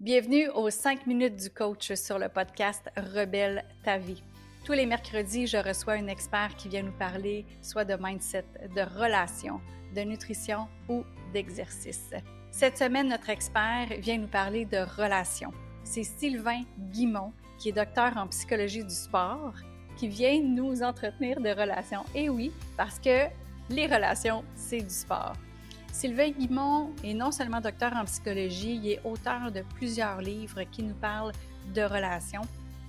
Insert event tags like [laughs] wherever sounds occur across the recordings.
Bienvenue aux 5 minutes du coach sur le podcast Rebelle ta vie. Tous les mercredis, je reçois un expert qui vient nous parler soit de mindset, de relations, de nutrition ou d'exercice. Cette semaine, notre expert vient nous parler de relations. C'est Sylvain Guimont, qui est docteur en psychologie du sport, qui vient nous entretenir de relations. Et oui, parce que les relations, c'est du sport. Sylvain Guimont est non seulement docteur en psychologie, il est auteur de plusieurs livres qui nous parlent de relations.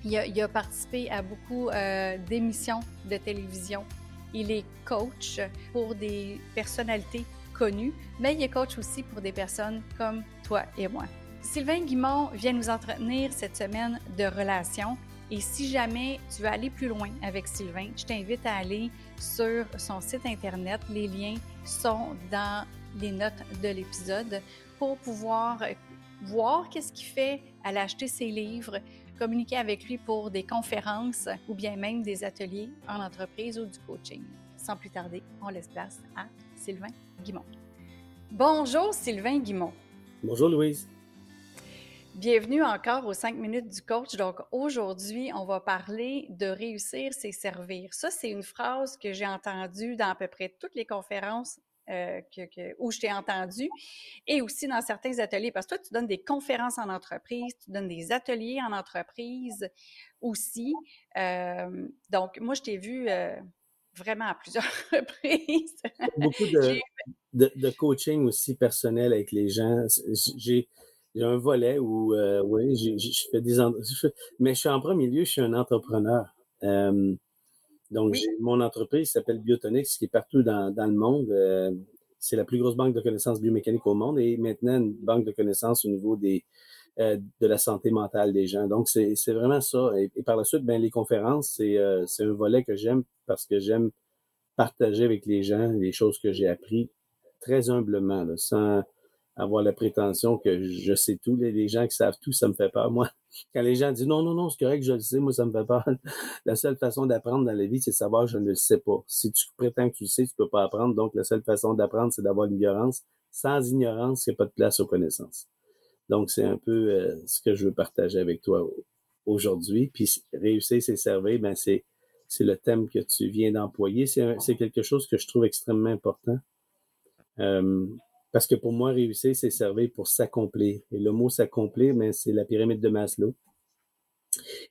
Il a, participé à beaucoup euh, d'émissions de télévision. Il est coach pour des personnalités connues, mais il est coach aussi pour des personnes comme toi et moi. Sylvain Guimont vient nous entretenir cette semaine de relations. Et si jamais tu veux aller plus loin avec Sylvain, je t'invite à aller sur son site Internet. Les liens sont dans les notes de l'épisode pour pouvoir voir qu'est-ce qu'il fait, à acheter ses livres, communiquer avec lui pour des conférences ou bien même des ateliers en entreprise ou du coaching. Sans plus tarder, on laisse place à Sylvain Guimont. Bonjour Sylvain Guimont. Bonjour Louise. Bienvenue encore aux 5 minutes du coach. Donc aujourd'hui, on va parler de réussir, c'est servir. Ça, c'est une phrase que j'ai entendue dans à peu près toutes les conférences euh, que, où je t'ai entendu, et aussi dans certains ateliers, parce que toi, tu donnes des conférences en entreprise, tu donnes des ateliers en entreprise aussi. Euh, donc, moi, je t'ai vu euh, vraiment à plusieurs [laughs] reprises. Beaucoup de, de, coaching aussi personnel avec les gens. J'ai un volet où, oui, je fais des... mais je suis en premier lieu, je suis un entrepreneur. Donc, j'ai mon entreprise s'appelle Biotonix, qui est partout dans, dans le monde. Euh, c'est la plus grosse banque de connaissances biomécaniques au monde et maintenant une banque de connaissances au niveau des euh, de la santé mentale des gens. Donc, c'est vraiment ça. Et, par la suite, ben, les conférences, c'est euh, un volet que j'aime parce que j'aime partager avec les gens les choses que j'ai appris très humblement, là, sans avoir la prétention que je sais tout. Les, gens qui savent tout, ça me fait peur. Moi, [laughs] quand les gens disent non, non, non, c'est correct, je le sais, moi, ça me fait peur. [laughs] La seule façon d'apprendre dans la vie, c'est savoir je ne le sais pas. Si tu prétends que tu le sais, tu peux pas apprendre. Donc, la seule façon d'apprendre, c'est d'avoir l'ignorance. Sans ignorance, il n'y a pas de place aux connaissances. Donc, c'est un peu euh, ce que je veux partager avec toi aujourd'hui. Puis, réussir, c'est servir, ben, c'est, c'est le thème que tu viens d'employer. C'est, c'est quelque chose que je trouve extrêmement important. Euh, parce que pour moi, réussir, c'est servir pour s'accomplir. Et le mot s'accomplir, ben, c'est la pyramide de Maslow.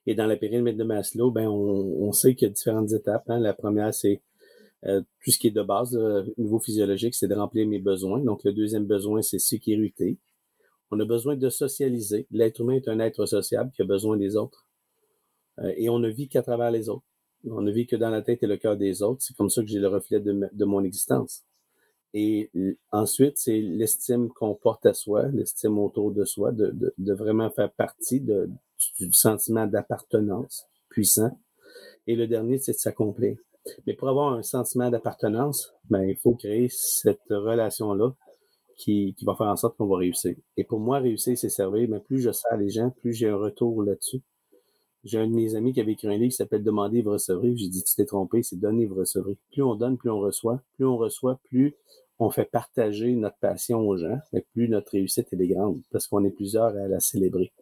Et dans la pyramide de Maslow, ben, on, sait qu'il y a différentes étapes. Hein. La première, c'est euh, tout ce qui est de base, au niveau physiologique, c'est de remplir mes besoins. Donc, le deuxième besoin, c'est sécurité. On a besoin de socialiser. L'être humain est un être sociable qui a besoin des autres. Euh, et on ne vit qu'à travers les autres. On ne vit que dans la tête et le cœur des autres. C'est comme ça que j'ai le reflet de mon existence. Et ensuite, c'est l'estime qu'on porte à soi, l'estime autour de soi, de, de, de vraiment faire partie de, du sentiment d'appartenance puissant. Et le dernier, c'est de s'accomplir. Mais pour avoir un sentiment d'appartenance, ben, il faut créer cette relation-là qui, qui va faire en sorte qu'on va réussir. Et pour moi, réussir, c'est servir. Mais plus je sers les gens, plus j'ai un retour là-dessus. J'ai un de mes amis qui avait écrit un livre qui s'appelle Demander, vous recevrez. J'ai dit, tu t'es trompé, c'est donner, vous recevrez. Plus on donne, plus on reçoit. Plus on reçoit, plus on fait partager notre passion aux gens, mais plus notre réussite est grande, parce qu'on est plusieurs à la célébrer.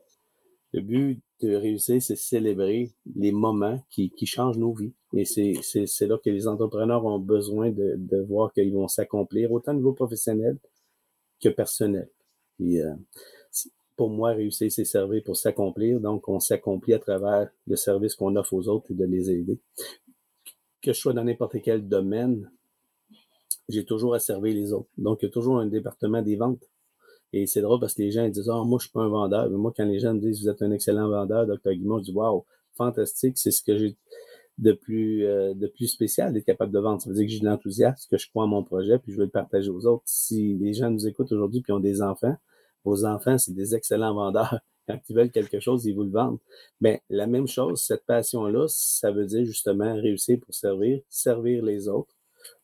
Le but de réussir, c'est célébrer les moments qui, qui changent nos vies. Et c'est là que les entrepreneurs ont besoin de, de voir qu'ils vont s'accomplir, autant au niveau professionnel que personnel. Euh, pour moi, réussir, c'est servir pour s'accomplir. Donc, on s'accomplit à travers le service qu'on offre aux autres et de les aider. Que je sois dans n'importe quel domaine, j'ai toujours à servir les autres. Donc, il y a toujours un département des ventes. Et c'est drôle parce que les gens disent Ah, moi, je suis pas un vendeur. Mais moi, quand les gens me disent Vous êtes un excellent vendeur, Dr. Guimond, je dis Waouh, fantastique, c'est ce que j'ai de plus euh, de plus spécial d'être capable de vendre. Ça veut dire que j'ai de l'enthousiasme, que je crois en mon projet, puis je veux le partager aux autres. Si les gens nous écoutent aujourd'hui puis ont des enfants, vos enfants, c'est des excellents vendeurs. [laughs] Quand ils veulent quelque chose, ils vous le vendent. Mais la même chose, cette passion-là, ça veut dire justement réussir pour servir, servir les autres,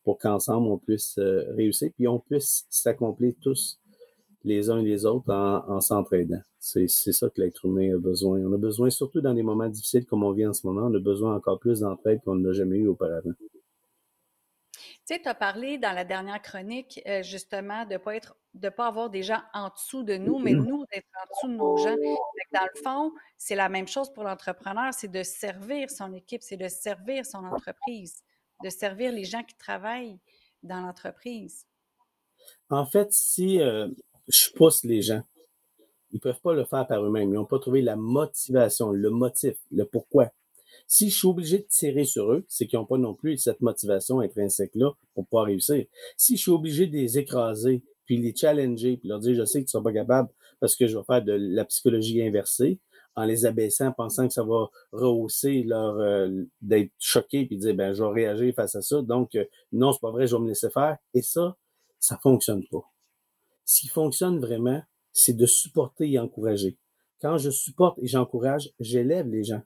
pour qu'ensemble on puisse euh, réussir, puis on puisse s'accomplir tous les uns et les autres en, en s'entraidant. C'est, c'est ça que l'être humain a besoin. On a besoin, surtout dans des moments difficiles comme on vit en ce moment, on a besoin encore plus d'entraide qu'on n'a jamais eu auparavant. Tu Tu sais, tu as parlé dans la dernière chronique, euh, justement, de ne pas être de pas avoir des gens en dessous de nous, mais nous d'être en dessous de nos gens. Dans le fond, c'est la même chose pour l'entrepreneur, c'est de servir son équipe, c'est de servir son entreprise, de servir les gens qui travaillent dans l'entreprise. En fait, si euh, je pousse les gens, ils peuvent pas le faire par eux-mêmes. Ils n'ont pas trouvé la motivation, le motif, le pourquoi. Si je suis obligé de tirer sur eux, c'est qu'ils n'ont pas non plus cette motivation intrinsèque-là pour pouvoir réussir. Si je suis obligé de les écraser, puis les challenger, puis leur dire, je sais que tu ne seras pas capable parce que je vais faire de la psychologie inversée, en les abaissant, pensant que ça va rehausser leur euh, d'être choqué puis dire ben je vais réagir face à ça. Donc euh, non, c'est pas vrai, je vais me laisser faire. Et ça, ça fonctionne pas. Ce qui fonctionne vraiment, c'est de supporter et encourager. Quand je supporte et j'encourage, j'élève les gens.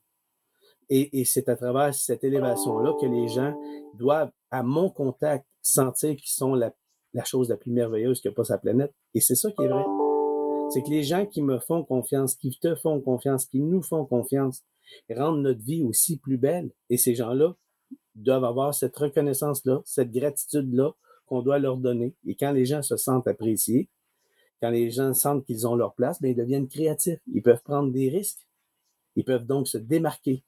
Et, et c'est à travers cette élévation-là que les gens doivent, à mon contact, sentir qu'ils sont la, la, chose la plus merveilleuse que pas sa planète. Et c'est ça qui est vrai. C'est que les gens qui me font confiance, qui te font confiance, qui nous font confiance, rendent notre vie aussi plus belle. Et ces gens-là doivent avoir cette reconnaissance-là, cette gratitude-là qu'on doit leur donner. Et quand les gens se sentent appréciés, quand les gens sentent qu'ils ont leur place, bien, ils deviennent créatifs. Ils peuvent prendre des risques. Ils peuvent donc se démarquer.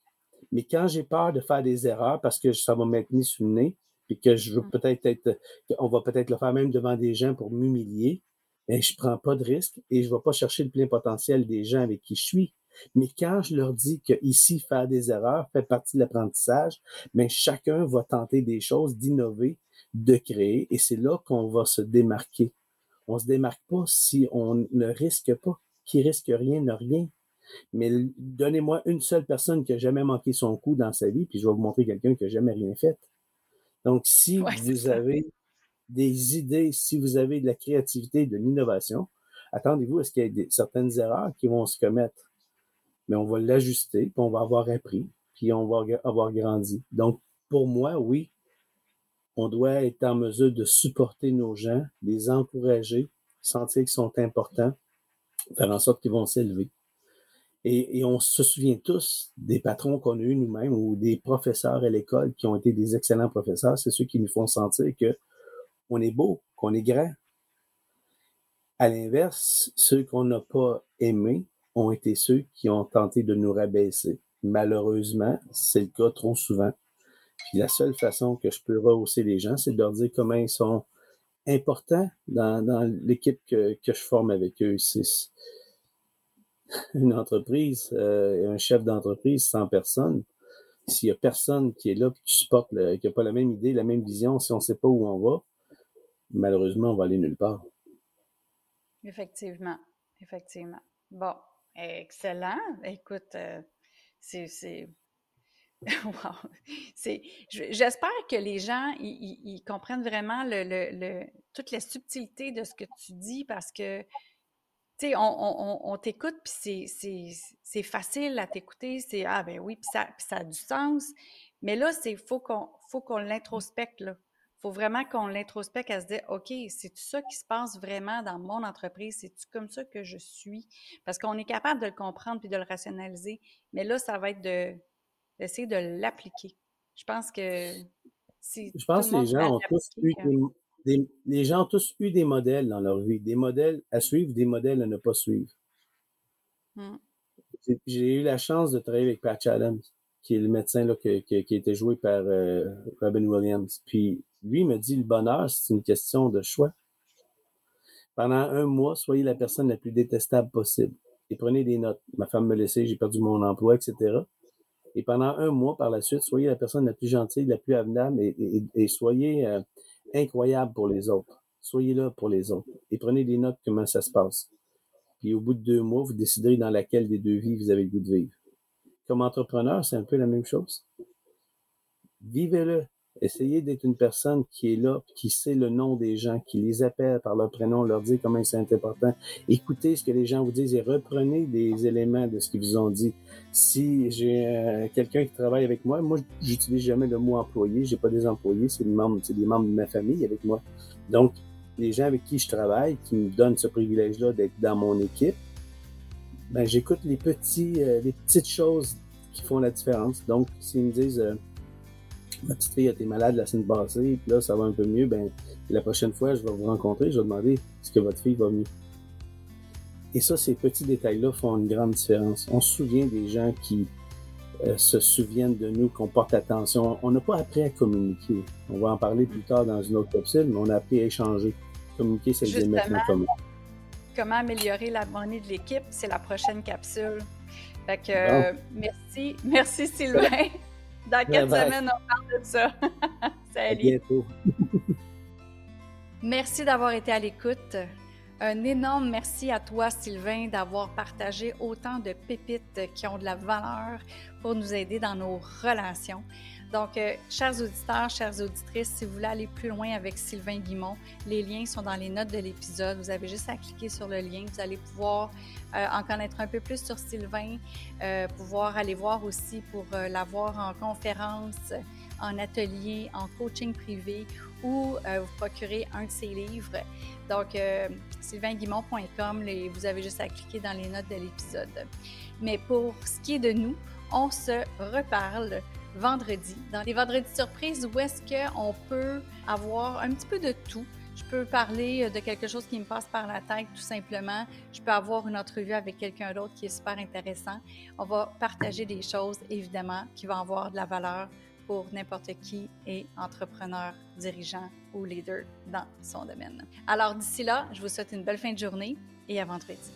Mais quand j'ai peur de faire des erreurs parce que ça va m'être mis sous le nez, puis que je veux mm. peut-être être, on va peut-être le faire même devant des gens pour m'humilier, ben, je prends pas de risque et je vais pas chercher le plein potentiel des gens avec qui je suis. Mais quand je leur dis que ici, faire des erreurs fait partie de l'apprentissage, mais ben, chacun va tenter des choses, d'innover, de créer, et c'est là qu'on va se démarquer. On se démarque pas si on ne risque pas. Qui risque rien n'a rien. Mais donnez-moi une seule personne qui a jamais manqué son coup dans sa vie, puis je vais vous montrer quelqu'un qui a jamais rien fait. Donc, si vous avez des idées, si vous avez de la créativité, de l'innovation, attendez-vous à ce qu'il y ait certaines erreurs qui vont se commettre. Mais on va l'ajuster, puis on va avoir appris, puis on va avoir grandi. Donc, pour moi, oui, on doit être en mesure de supporter nos gens, les encourager, sentir qu'ils sont importants, faire en sorte qu'ils vont s'élever. Et, on se souvient tous des patrons qu'on a eus nous-mêmes ou des professeurs à l'école qui ont été des excellents professeurs. C'est ceux qui nous font sentir que on est beau, qu'on est grand. À l'inverse, ceux qu'on n'a pas aimés ont été ceux qui ont tenté de nous rabaisser. Malheureusement, c'est le cas trop souvent. Puis la seule façon que je peux rehausser les gens, c'est de leur dire comment ils sont importants dans, l'équipe que, que, je forme avec eux. C'est [laughs] une entreprise, euh, un chef d'entreprise, 100 personnes. S'il y a personne qui est là, qui supporte, qui n'a pas la même idée, la même vision, si on ne sait pas où on va, malheureusement, on va aller nulle part. Effectivement, effectivement. Bon, excellent. Écoute, euh, c'est [laughs] Wow. J'espère que les gens ils, comprennent vraiment le, le, toute la subtilité de ce que tu dis parce que, tu sais, on, on, on t'écoute puis c'est facile à t'écouter. C'est Ah, ben oui, puis ça, ça, a du sens. Mais là, il faut qu'on faut qu'on l'introspecte. Il faut vraiment qu'on l'introspecte à se dire OK, c'est tout ça qui se passe vraiment dans mon entreprise? C'est comme ça que je suis? Parce qu'on est capable de le comprendre puis de le rationaliser. Mais là, ça va être de d'essayer de l'appliquer. Je pense que si Je pense que les gens ont tous eu des, les gens ont tous eu des modèles dans leur vie, des modèles à suivre, des modèles à ne pas suivre. Mmh. J'ai eu la chance de travailler avec Patch Adams, qui est le médecin là, qui, qui, a été joué par euh, Robin Williams. Puis lui il me dit le bonheur, c'est une question de choix. Pendant un mois, soyez la personne la plus détestable possible et prenez des notes. Ma femme me laissait, j'ai perdu mon emploi, etc. Et pendant un mois par la suite, soyez la personne la plus gentille, la plus avenable et, soyez euh, incroyable pour les autres. Soyez là pour les autres et prenez des notes comment ça se passe. Puis au bout de deux mois, vous déciderez dans laquelle des deux vies vous avez le goût de vivre. Comme entrepreneur, c'est un peu la même chose. Vivez-le. Essayez d'être une personne qui est là, qui sait le nom des gens, qui les appelle par leur prénom, leur dit comment c'est important. Écoutez ce que les gens vous disent et reprenez des éléments de ce qu'ils vous ont dit. Si j'ai euh, quelqu'un qui travaille avec moi, moi, j'utilise jamais le mot employé. J'ai pas des employés, c'est des membres, c'est des membres de ma famille avec moi. Donc, les gens avec qui je travaille, qui me donnent ce privilège-là d'être dans mon équipe, ben, j'écoute les petits, euh, les petites choses qui font la différence. Donc, s'ils me disent, euh, ma petite fille a été malade la semaine passée, puis là, ça va un peu mieux, ben, la prochaine fois, je vais vous rencontrer, je vais demander est-ce que votre fille va mieux. Et ça, ces petits détails-là font une grande différence. On se souvient des gens qui euh, se souviennent de nous, qu'on porte attention. On n'a pas appris à communiquer. On va en parler plus tard dans une autre capsule, mais on a appris à échanger. Communiquer, c'est le mettre en commun. Comment améliorer l'harmonie de l'équipe, c'est la prochaine capsule. Fait que, euh, merci, merci Sylvain. Dans quatre semaines, on parle de ça. [laughs] Salut. À bientôt. merci d'avoir été à l'écoute. Un énorme merci à toi, Sylvain, d'avoir partagé autant de pépites qui ont de la valeur pour nous aider dans nos relations. Donc, euh, chers auditeurs, chères auditrices, si vous voulez aller plus loin avec Sylvain Guimont, les liens sont dans les notes de l'épisode. Vous avez juste à cliquer sur le lien. Vous allez pouvoir euh, en connaître un peu plus sur Sylvain, euh, pouvoir aller voir aussi pour l'avoir en conférence, en atelier, en coaching privé ou vous procurer un de ses livres. Donc, euh, sylvainguimont.com, vous avez juste à cliquer dans les notes de l'épisode. Mais pour ce qui est de nous, on se reparle vendredi, dans les vendredis surprises où est-ce qu'on peut avoir un petit peu de tout. Je peux parler de quelque chose qui me passe par la tête tout simplement. Je peux avoir une entrevue avec quelqu'un d'autre qui est super intéressant. On va partager des choses, évidemment, qui vont avoir de la valeur pour n'importe qui est entrepreneur, dirigeant ou leader dans son domaine. Alors d'ici là, je vous souhaite une belle fin de journée et à vendredi.